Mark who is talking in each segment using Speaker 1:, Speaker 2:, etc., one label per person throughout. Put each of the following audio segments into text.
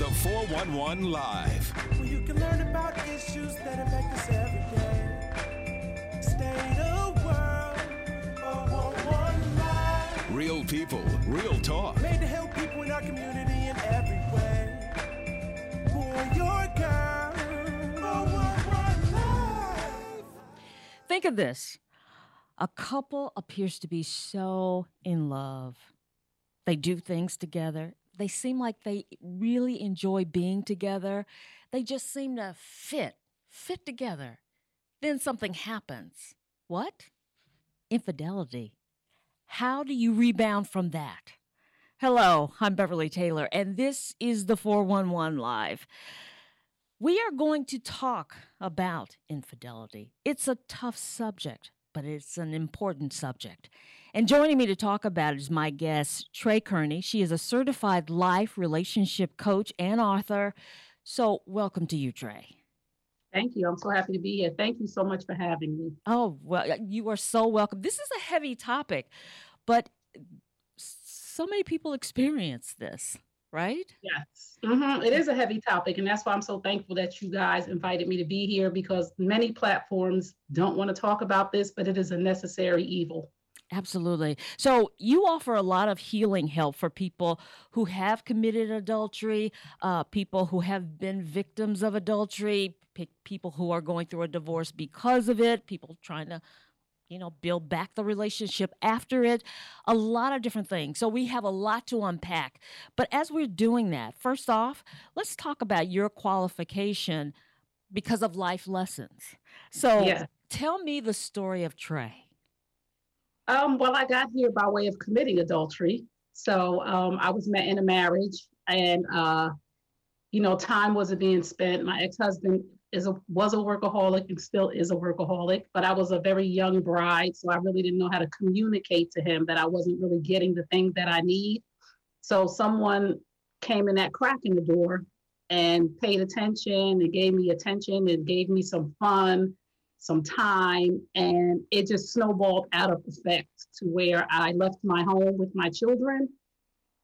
Speaker 1: The 411 Live.
Speaker 2: Where you can learn about issues that affect us every day. State of world. 411 Live.
Speaker 1: Real people, real talk.
Speaker 2: Made to help people in our community in every way. Boy, or girl. 411 Live.
Speaker 3: Think of this a couple appears to be so in love. They do things together. They seem like they really enjoy being together. They just seem to fit, fit together. Then something happens. What? Infidelity. How do you rebound from that? Hello, I'm Beverly Taylor, and this is the 411 Live. We are going to talk about infidelity. It's a tough subject, but it's an important subject. And joining me to talk about it is my guest, Tray Kearney. She is a certified life relationship coach and author. So, welcome to you, Tray.
Speaker 4: Thank you. I'm so happy to be here. Thank you so much for having me.
Speaker 3: Oh, well, you are so welcome. This is a heavy topic, but so many people experience this, right?
Speaker 4: Yes, hmm it is a heavy topic, and that's why I'm so thankful that you guys invited me to be here because many platforms don't want to talk about this, but it is a necessary evil.
Speaker 3: Absolutely. So you offer a lot of healing help for people who have committed adultery, uh, people who have been victims of adultery, pe- people who are going through a divorce because of it, people trying to, you know, build back the relationship after it, a lot of different things. So we have a lot to unpack. But as we're doing that, first off, let's talk about your qualification because of life lessons. So
Speaker 4: Yeah.
Speaker 3: tell me the story of Tray.
Speaker 4: Um, well, I got here by way of committing adultery. So um, I was met in a marriage, and uh, you know, time wasn't being spent. My ex-husband is a was a workaholic and still is a workaholic, but I was a very young bride, so I really didn't know how to communicate to him that I wasn't really getting the things that I need. So someone came in that crack in the door and paid attention and gave me attention and gave me some fun some time and it just snowballed out of effect to where I left my home with my children.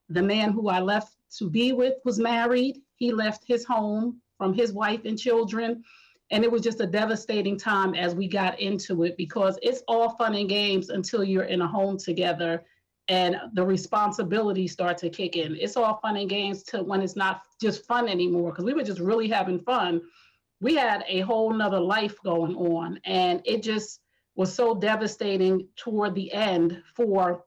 Speaker 4: The man who I left to be with was married. He left his home from his wife and children. And it was just a devastating time as we got into it because it's all fun and games until you're in a home together and the responsibilities start to kick in. It's all fun and games till when it's not just fun anymore because we were just really having fun we had a whole nother life going on and it just was so devastating toward the end for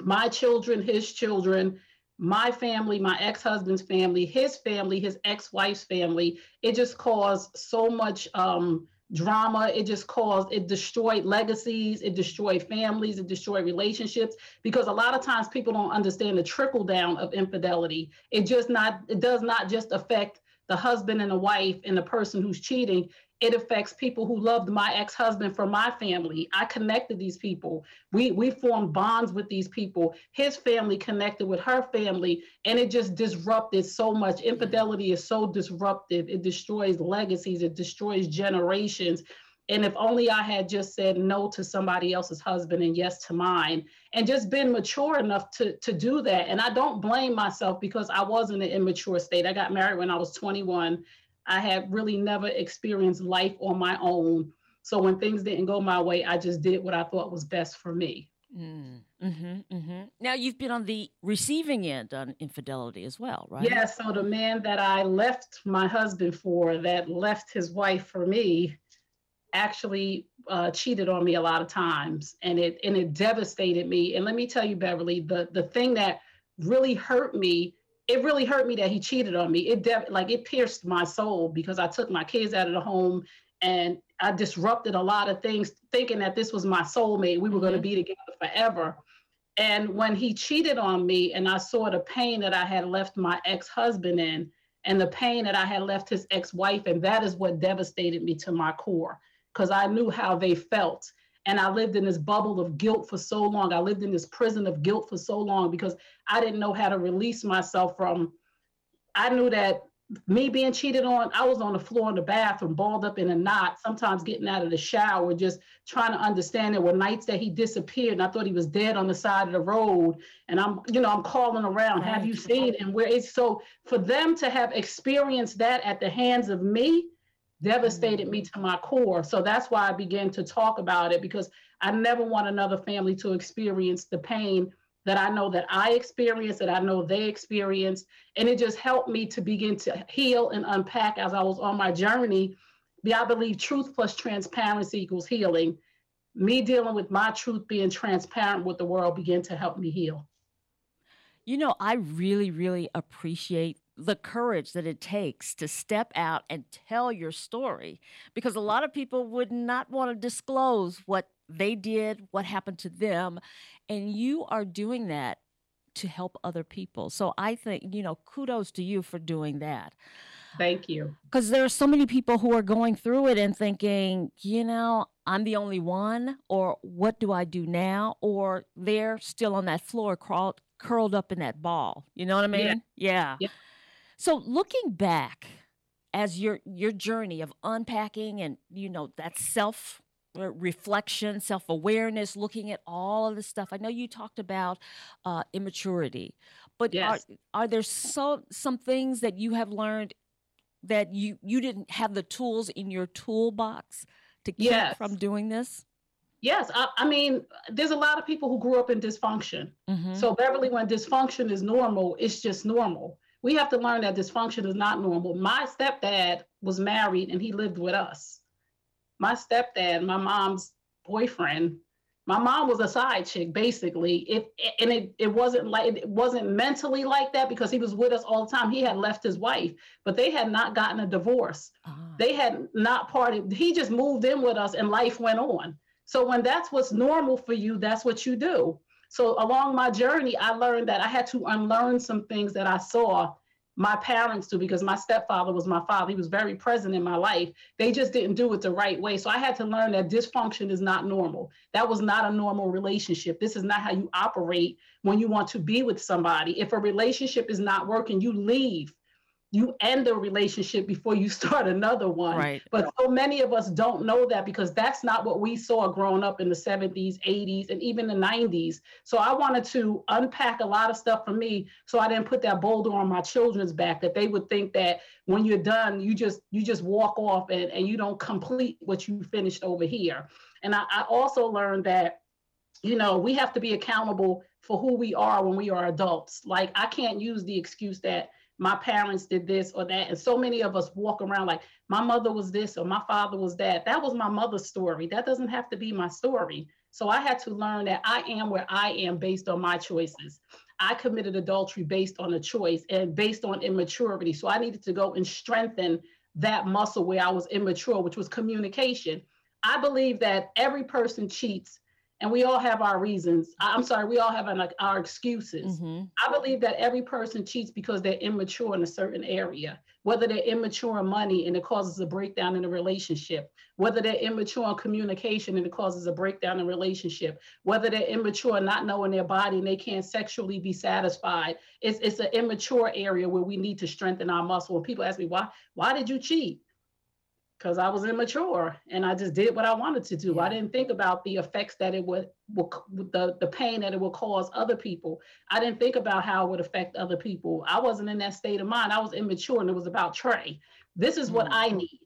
Speaker 4: my children his children my family my ex-husband's family his family his ex-wife's family. It just caused so much um, drama. It just caused it destroyed legacies it destroyed families it destroyed relationships because a lot of times people don't understand the trickle down of infidelity. It just not it does not just affect the husband and the wife and the person who's cheating, it affects people who loved my ex-husband from my family. I connected these people. We we formed bonds with these people. His family connected with her family, and it just disrupted so much. Infidelity is so disruptive. It destroys legacies. It destroys generations. And if only I had just said no to somebody else's husband and yes to mine, and just been mature enough to, to do that. And I don't blame myself because I was in an immature state. I got married when I was 21. I had really never experienced life on my own. So when things didn't go my way, I just did what I thought was best for me.
Speaker 3: Mm, hmm mm-hmm. Now you've been on the receiving end on infidelity as well, right?
Speaker 4: Yeah, so the man that I left my husband for, that left his wife for me, actually uh, cheated on me a lot of times, and it and it devastated me. And let me tell you, Beverly, the the thing that really hurt me, it really hurt me that he cheated on me. It de- like it pierced my soul because I took my kids out of the home and I disrupted a lot of things, thinking that this was my soulmate. We were going to be together forever. And when he cheated on me, and I saw the pain that I had left my ex husband in, and the pain that I had left his ex wife, and that is what devastated me to my core because I knew how they felt. And I lived in this bubble of guilt for so long. I lived in this prison of guilt for so long because I didn't know how to release myself from. I knew that me being cheated on, I was on the floor in the bathroom, balled up in a knot, sometimes getting out of the shower, just trying to understand. There were nights that he disappeared and I thought he was dead on the side of the road. And I'm, you know, I'm calling around, have you seen him? Where it's so for them to have experienced that at the hands of me devastated mm-hmm. me to my core. So that's why I began to talk about it because I never want another family to experience the pain that I know that I experienced, that I know they experienced. And it just helped me to begin to heal and unpack as I was on my journey. I believe truth plus transparency equals healing. Me dealing with my truth, being transparent with the world, began to help me heal.
Speaker 3: You know, I really, really appreciate the courage that it takes to step out and tell your story because a lot of people would not want to disclose what they did, what happened to them. And you are doing that to help other people. So I think, you know, kudos to you for doing that.
Speaker 4: Thank you.
Speaker 3: Because there are so many people who are going through it and thinking, you know, I'm the only one, or what do I do now? Or they're still on that floor crawled, curled up in that ball. You know what I mean? Yeah. yeah. yeah. So looking back as your your journey of unpacking and you know that self uh, reflection, self awareness, looking at all of the stuff. I know you talked about uh, immaturity, but yes. are, are there so some things that you have learned that you you didn't have the tools in your toolbox to keep yes. from doing this?
Speaker 4: Yes, I, I, mean, there's a lot of people who grew up in dysfunction. Mm-hmm. So Beverly, when dysfunction is normal, it's just normal. We have to learn that dysfunction is not normal. My stepdad was married and he lived with us. My stepdad, my mom's boyfriend, my mom was a side chick basically. It and it, it wasn't like it wasn't mentally like that because he was with us all the time. He had left his wife but they had not gotten a divorce. Uh-huh. they had not parted. He just moved in with us and life went on. So when that's what's normal for you that's what you do so along my journey i learned that i had to unlearn some things that i saw my parents do because my stepfather was my father. He was very present in my life. They just didn't do it the right way. So I had to learn that dysfunction is not normal. That was not a normal relationship. This is not how you operate when you want to be with somebody. If a relationship is not working, you leave you end a relationship before you start another one.
Speaker 3: Right.
Speaker 4: But so many of us don't know that because that's not what we saw growing up in the 70s, 80s, and even the 90s. So I wanted to unpack a lot of stuff for me so I didn't put that boulder on my children's back that they would think that when you're done, you just you just walk off and, and you don't complete what you finished over here. And I, I also learned that, you know, we have to be accountable for who we are when we are adults. Like I can't use the excuse that my parents did this or that. And so many of us walk around like, my mother was this or my father was that. That was my mother's story. That doesn't have to be my story. So I had to learn that I am where I am based on my choices. I committed adultery based on a choice and based on immaturity. So I needed to go and strengthen that muscle where I was immature, which was communication. I believe that every person cheats and we all have our reasons. I'm sorry, we all have an, our excuses. Mm-hmm. I believe that every person cheats because they're immature in a certain area, whether they're immature in money and it causes a breakdown in a relationship, whether they're immature in communication and it causes a breakdown in relationship, whether they're immature not knowing their body and they can't sexually be satisfied. It's, it's an immature area where we need to strengthen our muscle. When people ask me, why, why did you cheat? Because I was immature and I just did what I wanted to do. Yeah. I didn't think about the effects that it would, would, the, the pain that it would cause other people. I didn't think about how it would affect other people. I wasn't in that state of mind. I was immature and it was about Tray. This is what mm-hmm. I need.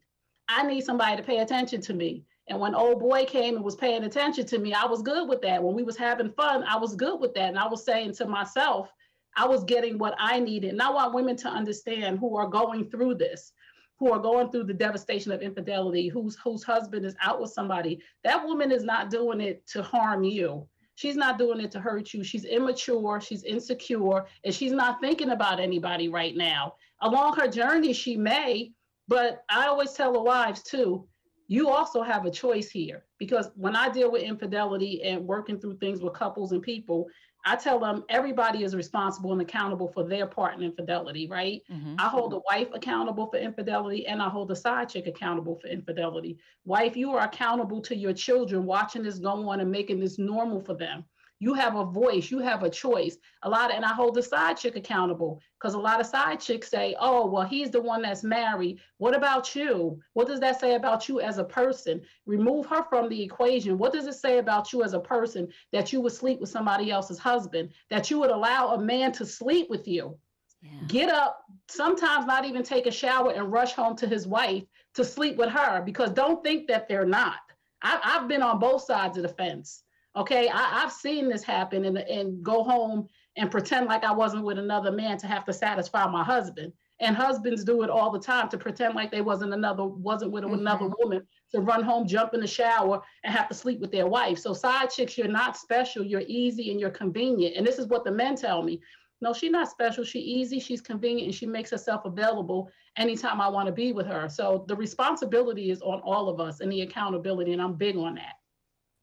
Speaker 4: I need somebody to pay attention to me. And when old boy came and was paying attention to me, I was good with that. When we was having fun, I was good with that. And I was saying to myself, I was getting what I needed. And I want women to understand who are going through this who are going through the devastation of infidelity, whose whose husband is out with somebody, that woman is not doing it to harm you. She's not doing it to hurt you. She's immature, she's insecure, and she's not thinking about anybody right now. Along her journey, she may, but I always tell the wives too, you also have a choice here because when I deal with infidelity and working through things with couples and people, I tell them everybody is responsible and accountable for their part in infidelity, right? Mm-hmm. I hold the wife accountable for infidelity and I hold the side chick accountable for infidelity. Wife, you are accountable to your children watching this go on and making this normal for them. You have a voice, you have a choice. A lot of, and I hold the side chick accountable because a lot of side chicks say, oh, well, he's the one that's married. What about you? What does that say about you as a person? Remove her from the equation. What does it say about you as a person that you would sleep with somebody else's husband, that you would allow a man to sleep with you? Yeah. Get up, sometimes not even take a shower and rush home to his wife to sleep with her because don't think that they're not. I, have been on both sides of the fence. Okay, I, have seen this happen and, and go home and pretend like I wasn't with another man to have to satisfy my husband. And husbands do it all the time to pretend like they wasn't another wasn't with mm-hmm. another woman to run home, jump in the shower, and have to sleep with their wife. So side chicks, you're not special. You're easy and you're convenient. And this is what the men tell me. No, she's not special. She's easy, she's convenient, and she makes herself available anytime I want to be with her. So the responsibility is on all of us and the accountability, and I'm big on that.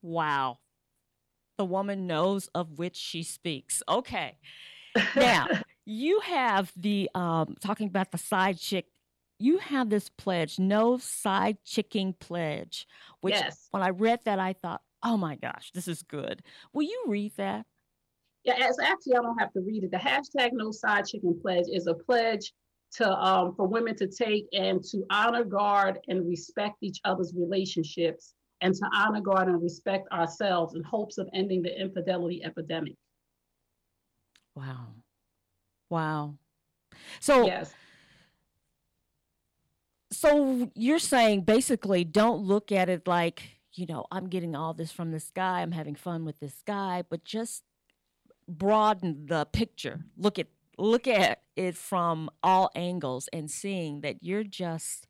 Speaker 3: Wow. The woman knows of which she speaks. Okay. Now, you have the um talking about the side chick you have this pledge, no side chicking pledge, which yes. when I read that, I thought, oh my gosh, this is good. Will you read that?
Speaker 4: Yeah, as actually, I don't have to read it. The hashtag No Side Chicking Pledge is a pledge to um, for women to take and to honor, guard, and respect each other's relationships, and to honor, God and respect ourselves in hopes of ending the infidelity epidemic.
Speaker 3: Wow, wow. So yes. So you're saying basically, don't look at it like you know I'm getting all this from this guy, I'm having fun with this guy, but just broaden the picture. Look at look at it from all angles and seeing that you're just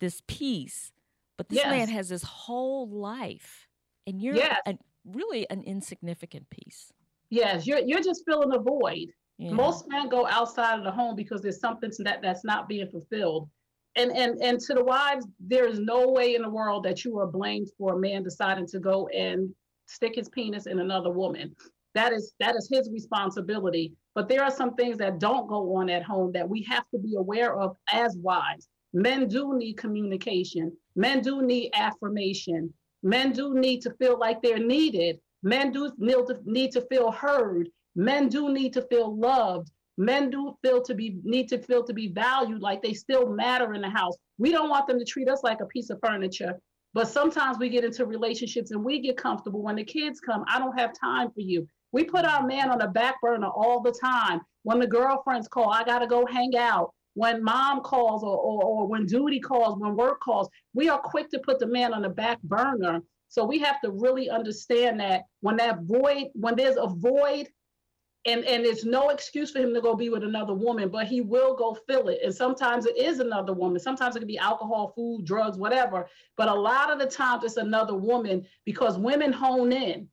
Speaker 3: this piece, but this yes. man has his whole life, and you're yes. a, really an insignificant piece.
Speaker 4: Yes, you're you're just filling a void. Yeah. Most men go outside of the home because there's something that that's not being fulfilled. And, and and to the wives, there is no way in the world that you are blamed for a man deciding to go and stick his penis in another woman that is that is his responsibility but there are some things that don't go on at home that we have to be aware of as wives men do need communication men do need affirmation. Men do need to feel like they're needed. Men do need to, feel heard. Men do need to feel loved. Men do feel to be need to feel to be valued like they still matter in the house. We don't want them to treat us like a piece of furniture. But sometimes we get into relationships and we get comfortable when the kids come. I don't have time for you. We put our man on the back burner all the time. When the girlfriends call, I got to go hang out. When mom calls or, or, or when duty calls, when work calls, we are quick to put the man on the back burner. So we have to really understand that when that void, when there's a void, and and there's no excuse for him to go be with another woman, but he will go fill it. And sometimes it is another woman. Sometimes it could be alcohol, food, drugs, whatever. But a lot of the times it's another woman because women hone in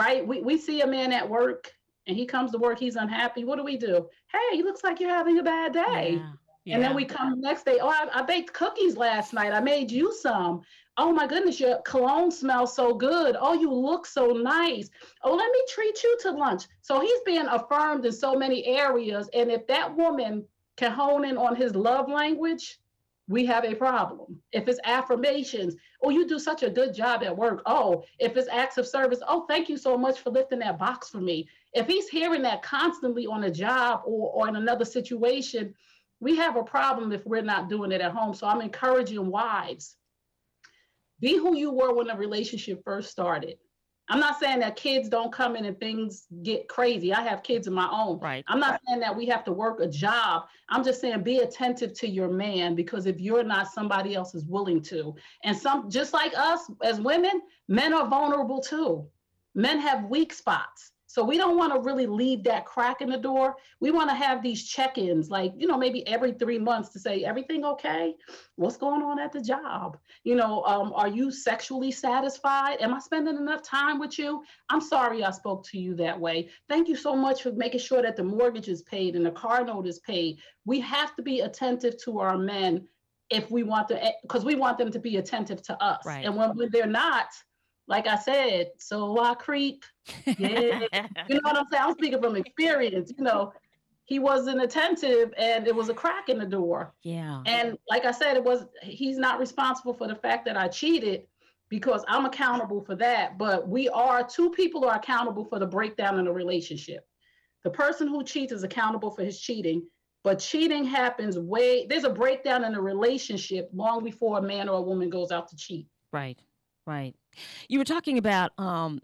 Speaker 4: right? We, we see a man at work and he comes to work, he's unhappy. What do we do? Hey, he looks like you're having a bad day. Yeah. Yeah. And then we come next day. Oh, I, I, baked cookies last night. I made you some. Oh my goodness, your cologne smells so good. Oh, you look so nice. Oh, let me treat you to lunch. So he's being affirmed in so many areas. And if that woman can hone in on his love language, we have a problem. If it's affirmations, oh, you do such a good job at work. Oh, if it's acts of service, oh, thank you so much for lifting that box for me. If he's hearing that constantly on a job or, or in another situation, we have a problem if we're not doing it at home. So I'm encouraging wives be who you were when the relationship first started. I'm not saying that kids don't come in and things get crazy. I have kids of my own.
Speaker 3: Right.
Speaker 4: I'm not saying that we have to work a job. I'm just saying be attentive to your man because if you're not, somebody else is willing to. And some just like us as women, men are vulnerable too. Men have weak spots. So we don't want to really leave that crack in the door. We want to have these check-ins, like you know, maybe every three months to say everything okay. What's going on at the job? You know, um, are you sexually satisfied? Am I spending enough time with you? I'm sorry I spoke to you that way. Thank you so much for making sure that the mortgage is paid and the car note is paid. We have to be attentive to our men if we want to, because we want them to be attentive to us.
Speaker 3: Right.
Speaker 4: And when, when they're not, like I said, so I creep. Yeah. you know what I'm saying? I'm speaking from experience. You know, he wasn't attentive and it was a crack in the door.
Speaker 3: Yeah.
Speaker 4: And like I said, it was he's not responsible for the fact that I cheated, because I'm accountable for that. But we are two people are accountable for the breakdown in a relationship. The person who cheats is accountable for his cheating, but cheating happens way there's a breakdown in a relationship long before a man or a woman goes out to cheat.
Speaker 3: Right, right. You were talking about, um,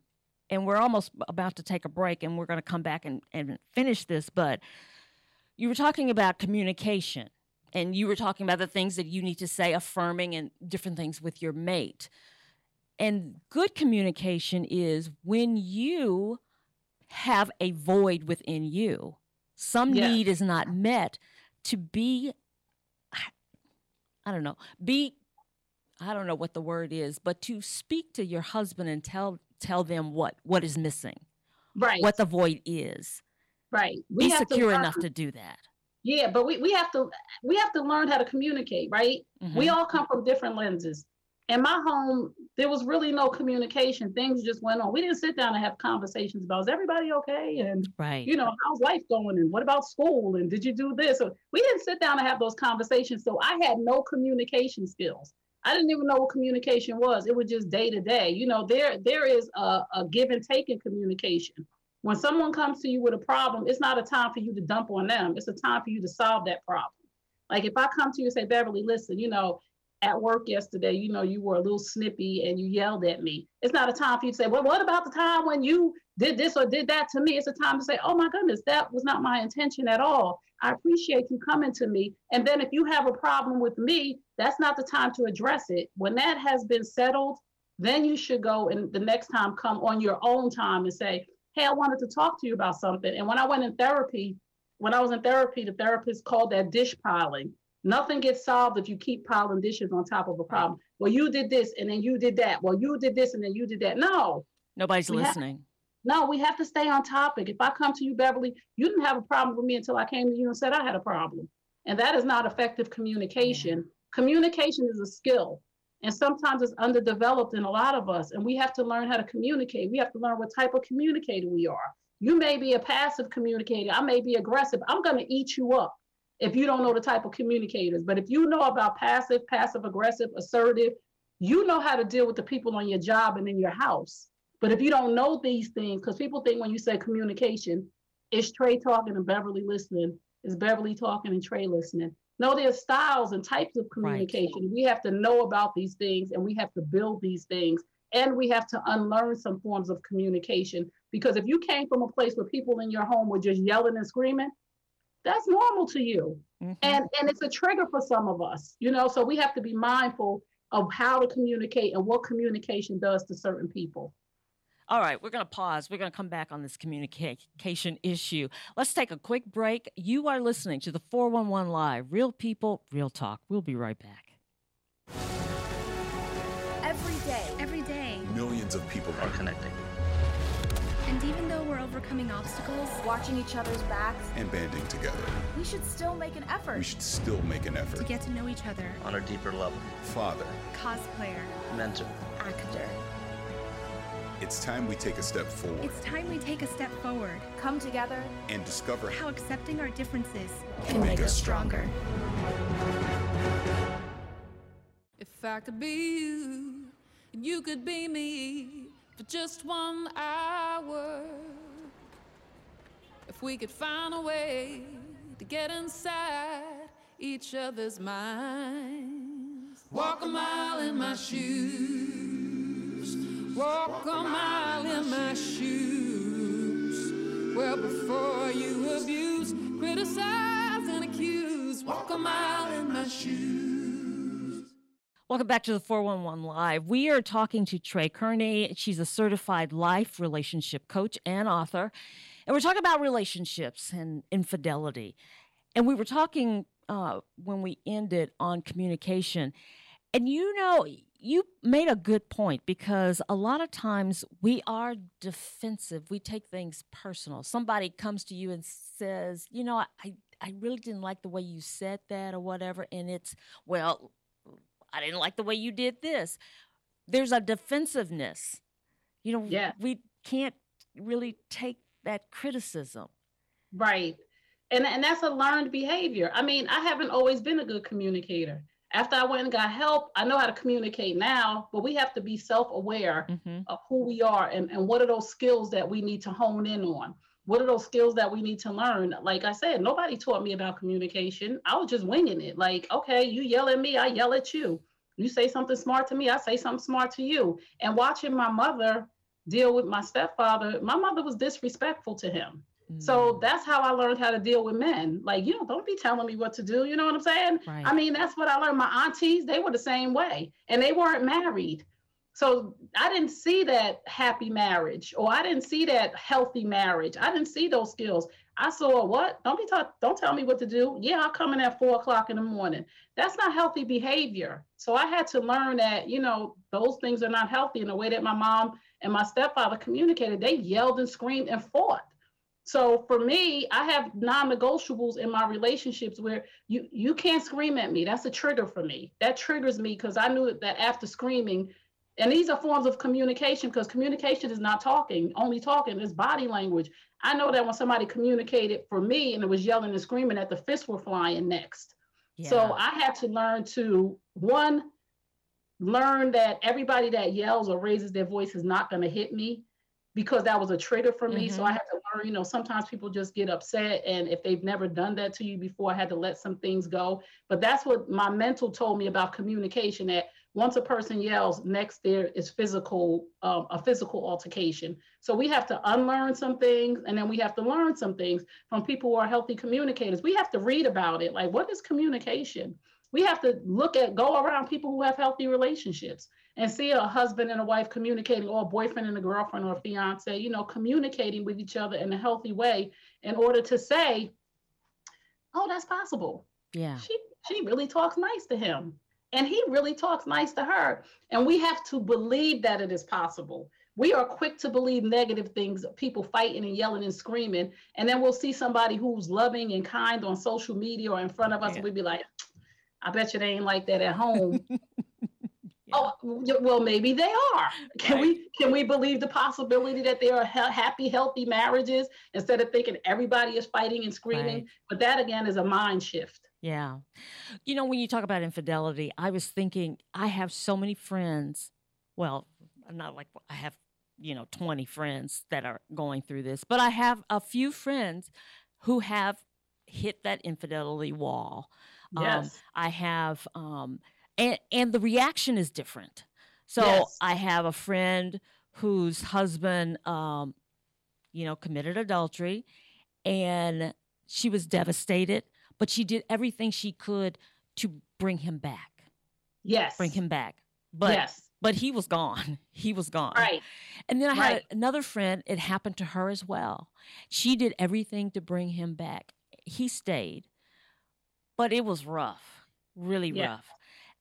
Speaker 3: and we're almost about to take a break, and we're going to come back and, and finish this, but you were talking about communication, and you were talking about the things that you need to say, affirming and different things with your mate. And good communication is when you have a void within you, some
Speaker 4: Yeah.
Speaker 3: need is not met, to be, I don't know, be, I don't know what the word is, but to speak to your husband and tell tell them what what is missing,
Speaker 4: Right.
Speaker 3: what the void is.
Speaker 4: right.
Speaker 3: Be
Speaker 4: have to
Speaker 3: secure
Speaker 4: learn.
Speaker 3: enough to do that.
Speaker 4: Yeah, but we, we have to we have to learn how to communicate, right? We
Speaker 3: Mhm.
Speaker 4: all come from different lenses. In my home, there was really no communication. Things just went on. We didn't sit down and have conversations about is everybody okay? And
Speaker 3: right.
Speaker 4: you know, how's life going? And what about school? And did you do this? Or we didn't sit down and have those conversations. So I had no communication skills. I didn't even know what communication was. It was just day to day. You know, there there is a, a give and take in communication. When someone comes to you with a problem, it's not a time for you to dump on them. It's a time for you to solve that problem. Like if I come to you and say, Beverly, listen, you know, at work yesterday, you know, you were a little snippy and you yelled at me. It's not a time for you to say, well, what about the time when you did this or did that to me? It's a time to say, oh my goodness, that was not my intention at all. I appreciate you coming to me. And then if you have a problem with me, that's not the time to address it. When that has been settled, then you should go and the next time come on your own time and say, hey, I wanted to talk to you about something. And when I went in therapy, when I was in therapy, the therapist called that dish piling. Nothing gets solved if you keep piling dishes on top of a problem. Well, you did this and then you did that. Well, you did this and then you did that. No,
Speaker 3: Nobody's
Speaker 4: we have-
Speaker 3: listening.
Speaker 4: No, we have to stay on topic. If I come to you, Beverly, you didn't have a problem with me until I came to you and said I had a problem. And that is not effective communication. Communication is a skill. And sometimes it's underdeveloped in a lot of us. And we have to learn how to communicate. We have to learn what type of communicator we are. You may be a passive communicator. I may be aggressive. I'm going to eat you up if you don't know the type of communicators. But if you know about passive, passive aggressive, assertive, you know how to deal with the people on your job and in your house. But if you don't know these things, because people think when you say communication, it's Tray talking and Beverly listening, it's Beverly talking and Tray listening. No, there's styles and types of
Speaker 3: Right.
Speaker 4: communication. We have to know about these things and we have to build these things. And we have to unlearn some forms of communication. Because if you came from a place where people in your home were just yelling and screaming, that's normal to you
Speaker 3: Mhm.
Speaker 4: and and it's a trigger for some of us you know so we have to be mindful of how to communicate and what communication does to certain people
Speaker 3: All right, we're going to pause. We're going to come back on this communication issue. Let's take a quick break. You are listening to the 411 Live Real People, Real Talk. We'll be right back.
Speaker 5: Every day,
Speaker 6: Every day.
Speaker 1: Millions of people are connecting
Speaker 6: And even though we're overcoming obstacles,
Speaker 5: watching each other's backs,
Speaker 1: and banding together.
Speaker 5: we should still make an effort.
Speaker 1: We should still make an effort to
Speaker 6: get to know each other,
Speaker 7: on a deeper level.
Speaker 1: Father,
Speaker 6: cosplayer,
Speaker 7: Mentor.
Speaker 5: Actor.
Speaker 1: It's time we take a step forward
Speaker 6: it's time we take a step forward.
Speaker 5: Come together.
Speaker 1: and discover
Speaker 6: How accepting our differences
Speaker 1: can make us
Speaker 6: stronger.
Speaker 8: If I could be you, and you could be me for just one hour. If we could find a way to get inside each other's minds. Walk a mile in my shoes. Walk a mile in my shoes. Well, before you abuse, criticize, and accuse, walk a mile in my shoes.
Speaker 3: Welcome back to the 411 Live. We are talking to Tray Kearney. She's a certified life relationship coach and author. And we're talking about relationships and infidelity. And we were talking uh, when we ended on communication. And you know, you made a good point because a lot of times we are defensive. We take things personal. Somebody comes to you and says, you know, I, I really didn't like the way you said that or whatever. And it's, well, I didn't like the way you did this. There's a defensiveness. You know,
Speaker 4: Yeah.
Speaker 3: we can't really take that criticism.
Speaker 4: right and, and that's a learned behavior i mean i haven't always been a good communicator after I went and got help, I know how to communicate now, but we have to be self aware
Speaker 3: Mm-hmm.
Speaker 4: of who we are and, and what are those skills that we need to hone in on. What are those skills that we need to learn? Like I said, nobody taught me about communication. I was just winging it. Like, okay, you yell at me, I yell at you. You say something smart to me, I say something smart to you. And watching my mother deal with my stepfather, my mother was disrespectful to him.
Speaker 3: Mm.
Speaker 4: So that's how I learned how to deal with men. Like, you know, don't be telling me what to do. You know what I'm saying?
Speaker 3: Right.
Speaker 4: I mean, that's what I learned. My aunties, they were the same way, and they weren't married. So I didn't see that happy marriage, or I didn't see that healthy marriage. I didn't see those skills. I saw what? Don't be taught. Don't tell me what to do. Yeah, I'll come in at four o'clock in the morning. That's not healthy behavior. So I had to learn that you know those things are not healthy. In the way that my mom and my stepfather communicated, they yelled and screamed and fought. So for me, I have non-negotiables in my relationships where you you can't scream at me. That's a trigger for me. That triggers me because I knew that after screaming, and these are forms of communication because communication is not talking, only talking is body language. I know that when somebody communicated for me and it was yelling and screaming that the fists were flying next. So I had to learn to one learn that everybody that yells or raises their voice is not going to hit me because that was a trigger for me. So
Speaker 3: Mhm.
Speaker 4: I had to learn, you know, sometimes people just get upset and if they've never done that to you before, I had to let some things go. But that's what my mental told me about communication that once a person yells, next there is physical, um, a physical altercation. So we have to unlearn some things and then we have to learn some things from people who are healthy communicators. We have to read about it. Like, what is communication? We have to look at, go around people who have healthy relationships and see a husband and a wife communicating, or a boyfriend and a girlfriend or a fiance, you know, communicating with each other in a healthy way in order to say, oh, that's possible
Speaker 3: yeah.
Speaker 4: she she really talks nice to him and he really talks nice to her and we have to believe that it is possible we are quick to believe negative things people fighting and yelling and screaming and then we'll see somebody who's loving and kind on social media or in front of us
Speaker 3: Yeah.
Speaker 4: and we'd be like i bet you they ain't like that at home oh well maybe they are can we can we believe the possibility that there are he- happy healthy marriages instead of thinking everybody is fighting and screaming
Speaker 3: Right.
Speaker 4: but that again is a mind shift
Speaker 3: Yeah. You know, when you talk about infidelity, I was thinking I have so many friends. Well, I'm not like I have, you know, 20 friends that are going through this, but I have a few friends who have hit that infidelity wall. Um,
Speaker 4: yes
Speaker 3: I have, um, and, and the reaction is different. So
Speaker 4: Yes.
Speaker 3: I have a friend whose husband, um, you know, committed adultery and she was devastated, but she did everything she could to bring him back,
Speaker 4: Yes.
Speaker 3: bring him back. But,
Speaker 4: yes.
Speaker 3: but he was gone. He was gone.
Speaker 4: Right.
Speaker 3: And then I had
Speaker 4: Right.
Speaker 3: another friend, it happened to her as well. She did everything to bring him back. He stayed, but it was rough, really
Speaker 4: Yeah.
Speaker 3: rough.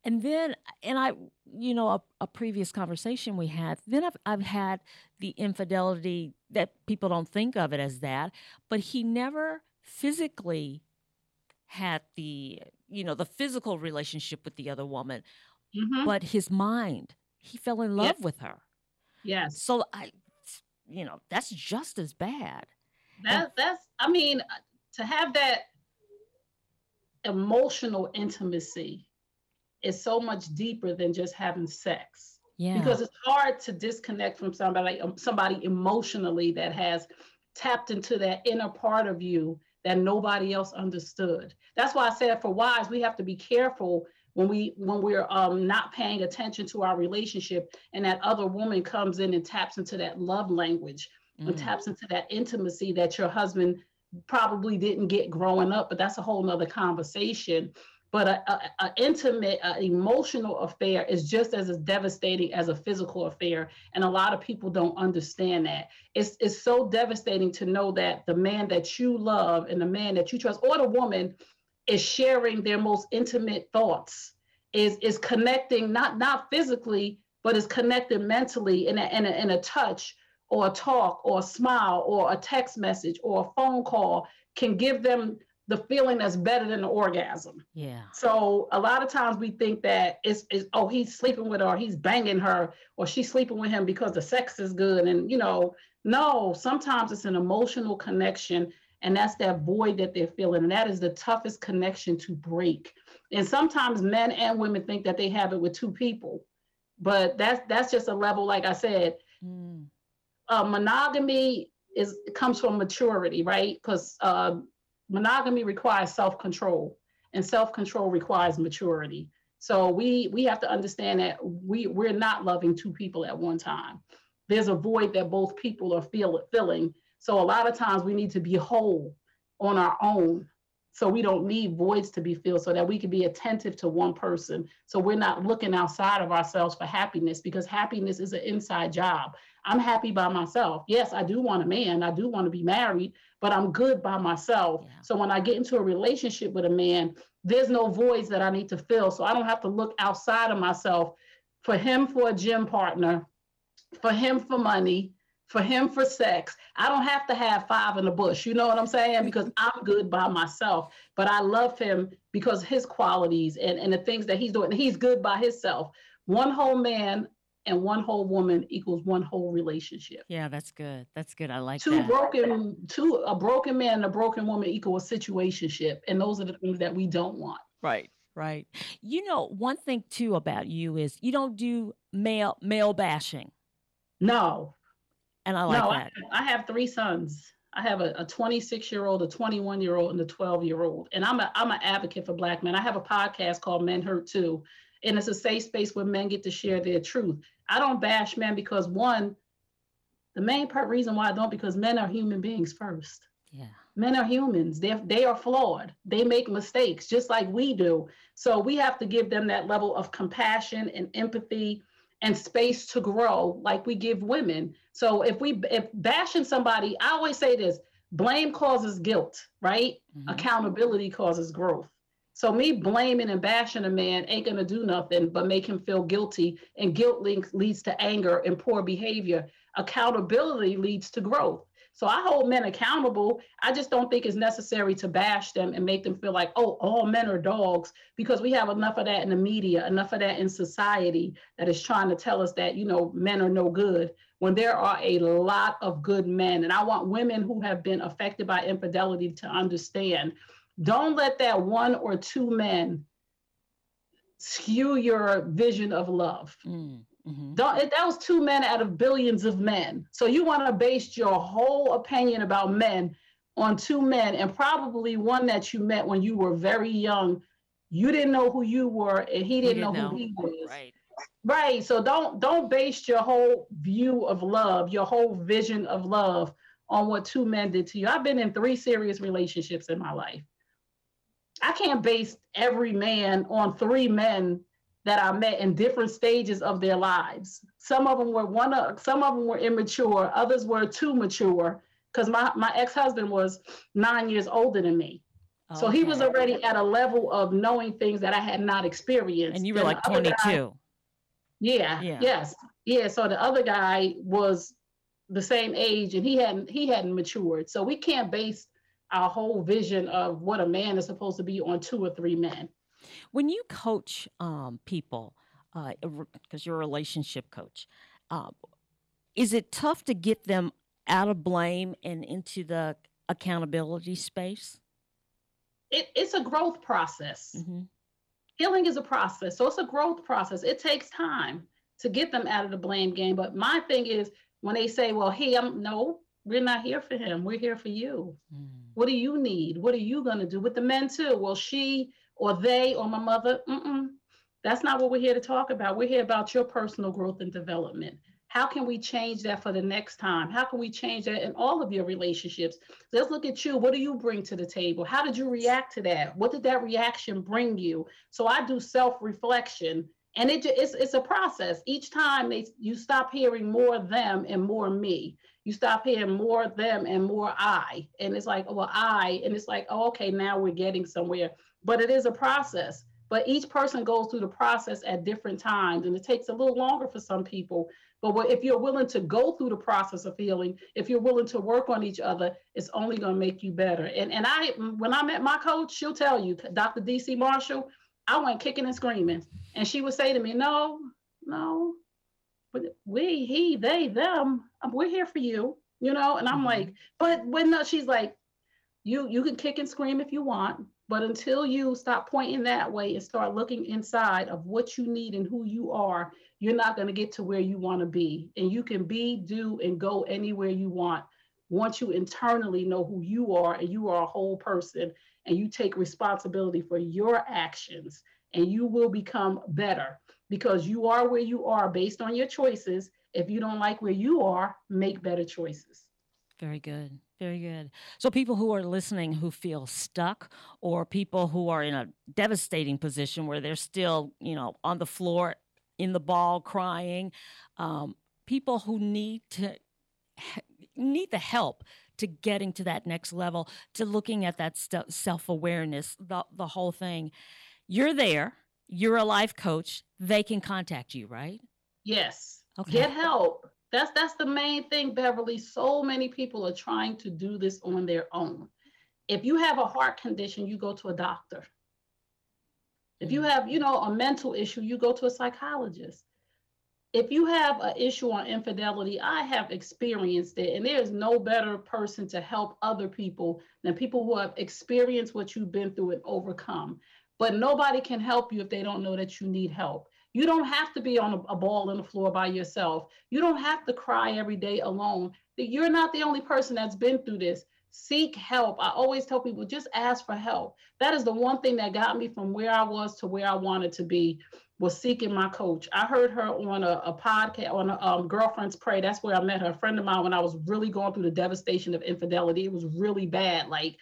Speaker 3: And then, and I, you know, a, a previous conversation we had, then I've, I've had the infidelity that people don't think of it as that, but he never physically had the, you know, the physical relationship with the other woman,
Speaker 4: Mhm.
Speaker 3: but his mind, he fell in love with her.
Speaker 4: Yes.
Speaker 3: So I, you know, that's just as bad.
Speaker 4: That that's I mean uh, to have that emotional intimacy is so much deeper than just having sex.
Speaker 3: Yeah.
Speaker 4: Because it's hard to disconnect from somebody um, somebody emotionally that has tapped into that inner part of you that nobody else understood. That's why I said for wives we have to be careful when we when we're um, not paying attention to our relationship and that other woman comes in and taps into that love language and
Speaker 3: Mm.
Speaker 4: taps into that intimacy that your husband probably didn't get growing up but that's a whole nother conversation. But a, a, a intimate a emotional affair is just as devastating as a physical affair and a lot of people don't understand that. It's, it's so devastating to know that the man that you love and the man that you trust or the woman is sharing their most intimate thoughts is is connecting not not physically but is connected mentally in a, in a, in a touch or a talk or a smile or a text message or a phone call can give them the feeling that's better than the orgasm.
Speaker 3: Yeah.
Speaker 4: So a lot of times we think that it's, it's oh he's sleeping with her he's banging her or she's sleeping with him because the sex is good and you know no sometimes it's an emotional connection and that's that void that they're feeling and that is the toughest connection to break And sometimes men and women think that they have it with two people, but that's that's just a level. Like I said. Uh, monogamy is comes from maturity, right? Because uh, monogamy requires self control, and self control requires maturity. So we we have to understand that we we're not loving two people at one time. There's a void that both people are feel, filling. So a lot of times we need to be whole on our own. So we don't need voids to be filled so that we can be attentive to one person. So we're not looking outside of ourselves for happiness because happiness is an inside job. I'm happy by myself. Yes, I do want a man. I do want to be married, but I'm good by myself.
Speaker 3: Yeah.
Speaker 4: So when I get into a relationship with a man, there's no voids that I need to fill. So I don't have to look outside of myself for him for a gym partner, for him for money, for him for sex. I don't have to have five in the bush. You know what I'm saying? Because I'm good by myself. But I love him because his qualities and, and the things that he's doing. He's good by himself. One whole man and one whole woman equals one whole relationship.
Speaker 3: Yeah, that's good. That's good. I like
Speaker 4: Two
Speaker 3: that.
Speaker 4: broken, two a broken man and a broken woman equal a situationship. And those are the things that we don't want.
Speaker 3: Right. Right. You know, one thing too about you is you don't do male male bashing.
Speaker 4: No,
Speaker 3: And I like
Speaker 4: no,
Speaker 3: that.
Speaker 4: I, I have three sons. I have a 26 year old, a 21 year old, and a 12 year old. And I'm a I'm an advocate for black men. I have a podcast called Men Hurt Too, and it's a safe space where men get to share their truth. I don't bash men because one, the main part reason why I don't because men are human beings first.
Speaker 3: yeah.
Speaker 4: Men are humans. They they are flawed. They make mistakes just like we do. So we have to give them that level of compassion and empathy and space to grow like we give women. So if we if bashing somebody, I always say this, blame causes guilt, right?
Speaker 3: Mhm.
Speaker 4: Accountability causes growth. So me blaming and bashing a man ain't gonna do nothing but make him feel guilty, and guilt links, leads to anger and poor behavior. Accountability leads to growth. So I hold men accountable. I just don't think it's necessary to bash them and make them feel like, oh, all men are dogs, because we have enough of that in the media, enough of that in society that is trying to tell us that, you know, men are no good when there are a lot of good men. And I want women who have been affected by infidelity to understand don't let that one or two men skew your vision of love.
Speaker 3: Mm, mhm.
Speaker 4: Don't, it- that was two men out of billions of men. So you want to base your whole opinion about men on two men and probably one that you met when you were very young. You didn't know who you were and he didn't,
Speaker 3: didn't
Speaker 4: know,
Speaker 3: know.
Speaker 4: who he was.
Speaker 3: Right.
Speaker 4: Right. So don't don't base your whole view of love, your whole vision of love on what two men did to you. I've been in three serious relationships in my life. I can't base every man on three men that I met in different stages of their lives. Some of them were one of some of them were immature, others were too mature because my, my ex-husband was nine years older than me. So he was already at a level of knowing things that I had not experienced.
Speaker 3: And you were
Speaker 4: the
Speaker 3: like
Speaker 4: other guy-
Speaker 3: 22.
Speaker 4: yeah,
Speaker 3: Yeah.
Speaker 4: Yes. Yeah. So the other guy was the same age and he hadn't he hadn't matured. So we can't base our whole vision of what a man is supposed to be on two or three men.
Speaker 3: When you coach um, people, because you're a relationship coach, uh, is it tough to get them out of blame and into the accountability space?
Speaker 4: It, it's a growth process.
Speaker 3: hmm
Speaker 4: Healing is a process. So it's a growth process. It takes time to get them out of the blame game. But my thing is when they say, well, hey, I'm no, we're not here for him. We're here for you.
Speaker 3: Mm.
Speaker 4: What do you need? What are you going to do with the men too? Well, she or they or my mother, mm-mm. that's not what we're here to talk about. We're here about your personal growth and development. How can we change that for the next time? How can we change that in all of your relationships? Let's look at you. What do you bring to the table? How did you react to that? What did that reaction bring you? So I do self-reflection, and it it's it's a process. Each time they you stop hearing more them and more me you stop hearing more them and more I. And it's like, well, I, and it's like, oh, okay, now we're getting somewhere. But it is a process. But each person goes through the process at different times, and it takes a little longer for some people. But what, if you're willing to go through the process of healing, if you're willing to work on each other, it's only going to make you better. And and I, when I met my coach, she'll tell you, Dr. DC Marshall, I went kicking and screaming, and she would say to me, no, no, but we, he, they, them, um, we're here for you, you know. And I'm
Speaker 3: Mhm.
Speaker 4: like, but when no, she's like, you, you can kick and scream if you want, But until you stop pointing that way and start looking inside of what you need and who you are, you're not going to get to where you want to be. And you can be, do, and go anywhere you want once you internally know who you are and you are a whole person and you take responsibility for your actions and you will become better because you are where you are based on your choices. If you don't like where you are, make better choices.
Speaker 3: Very good. Very good. So, people who are listening who feel stuck, or people who are in a devastating position where they're still, you know, on the floor, in the ball, crying, um, people who need to need the help to getting to that next level, to looking at that st- self awareness, the the whole thing. You're there. You're a life coach. They can contact you, right?
Speaker 4: Yes.
Speaker 3: Okay.
Speaker 4: Get help. That's that's the main thing, Beverly. So many people are trying to do this on their own. If you have a heart condition, you go to a doctor. If you mm. have, you know, a mental issue, you go to a psychologist. If you have an issue on infidelity, I have experienced it, and there is no better person to help other people than people who have experienced what you've been through and overcome. But nobody can help you if they don't know that you need help. You don't have to be on a, a, ball on the floor by yourself. You don't have to cry every day alone. You're not the only person that's been through this. Seek help. I always tell people just ask for help. That is the one thing that got me from where I was to where I wanted to be was seeking my coach. I heard her on a, a podcast on a, um, Girlfriends Pray. That's where I met her. A friend of mine when I was really going through the devastation of infidelity. It was really bad. Like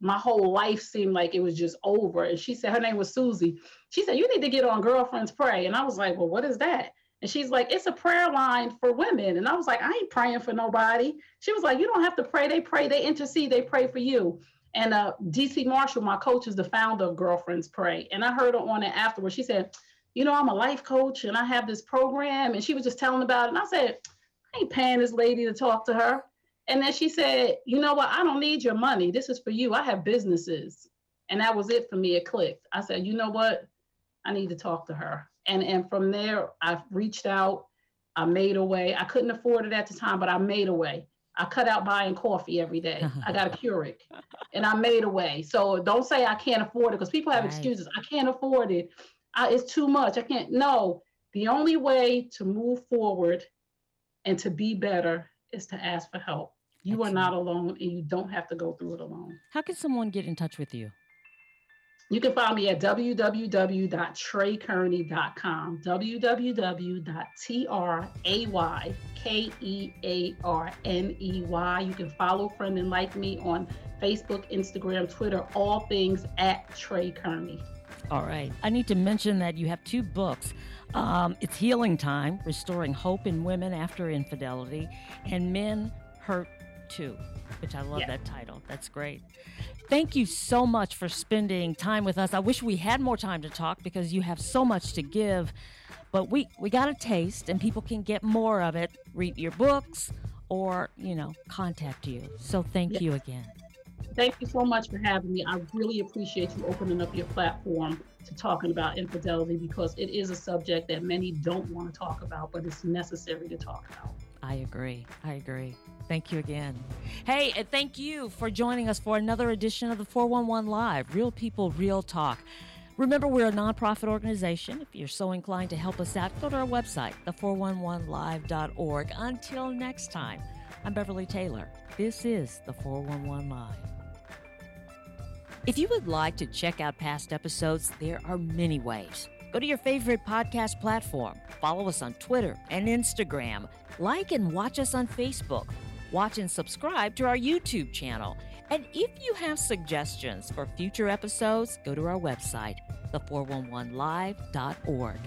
Speaker 4: my whole life seemed like it was just over. And she said her name was Susie. She said, You need to get on Girlfriends Pray. And I was like, Well, what is that? And she's like, It's a prayer line for women. And I was like, I ain't praying for nobody. She was like, You don't have to pray. They pray, they intercede, they pray for you. And uh, DC Marshall, my coach, is the founder of Girlfriends Pray. And I heard her on it afterwards. She said, You know, I'm a life coach and I have this program. And she was just telling about it. And I said, I ain't paying this lady to talk to her. And then she said, You know what? I don't need your money. This is for you. I have businesses. And that was it for me. It clicked. I said, You know what? I need to talk to her. And, and from there, I reached out. I made a way. I couldn't afford it at the time, but I made a way. I cut out buying coffee every day. I got a Keurig and I made a way. So don't say I can't afford it because people have right. excuses. I can't afford it. I, it's too much. I can't. No, the only way to move forward and to be better is to ask for help. You Excellent. are not alone and you don't have to go through it alone.
Speaker 3: How can someone get in touch with you?
Speaker 4: You can find me at www.traykearney.com. www.traykearney. You can follow, friend, and like me on Facebook, Instagram, Twitter, all things at Tray Kearney.
Speaker 3: All right. I need to mention that you have two books. Um, it's Healing Time Restoring Hope in Women After Infidelity, and Men Hurt Too, which I love yeah. that title. That's great. Thank you so much for spending time with us. I wish we had more time to talk because you have so much to give, but we, we got a taste and people can get more of it. Read your books or, you know, contact you. So thank you again.
Speaker 4: Thank you so much for having me. I really appreciate you opening up your platform to talking about infidelity because it is a subject that many don't want to talk about, but it's necessary to talk about.
Speaker 3: I agree. I agree. Thank you again. Hey, and thank you for joining us for another edition of the 411 Live Real People, Real Talk. Remember, we're a nonprofit organization. If you're so inclined to help us out, go to our website, the411live.org. Until next time, I'm Beverly Taylor. This is the 411 Live. If you would like to check out past episodes, there are many ways. Go to your favorite podcast platform, follow us on Twitter and Instagram, like and watch us on Facebook Watch and subscribe to our YouTube channel. And if you have suggestions for future episodes, go to our website, the411live.org.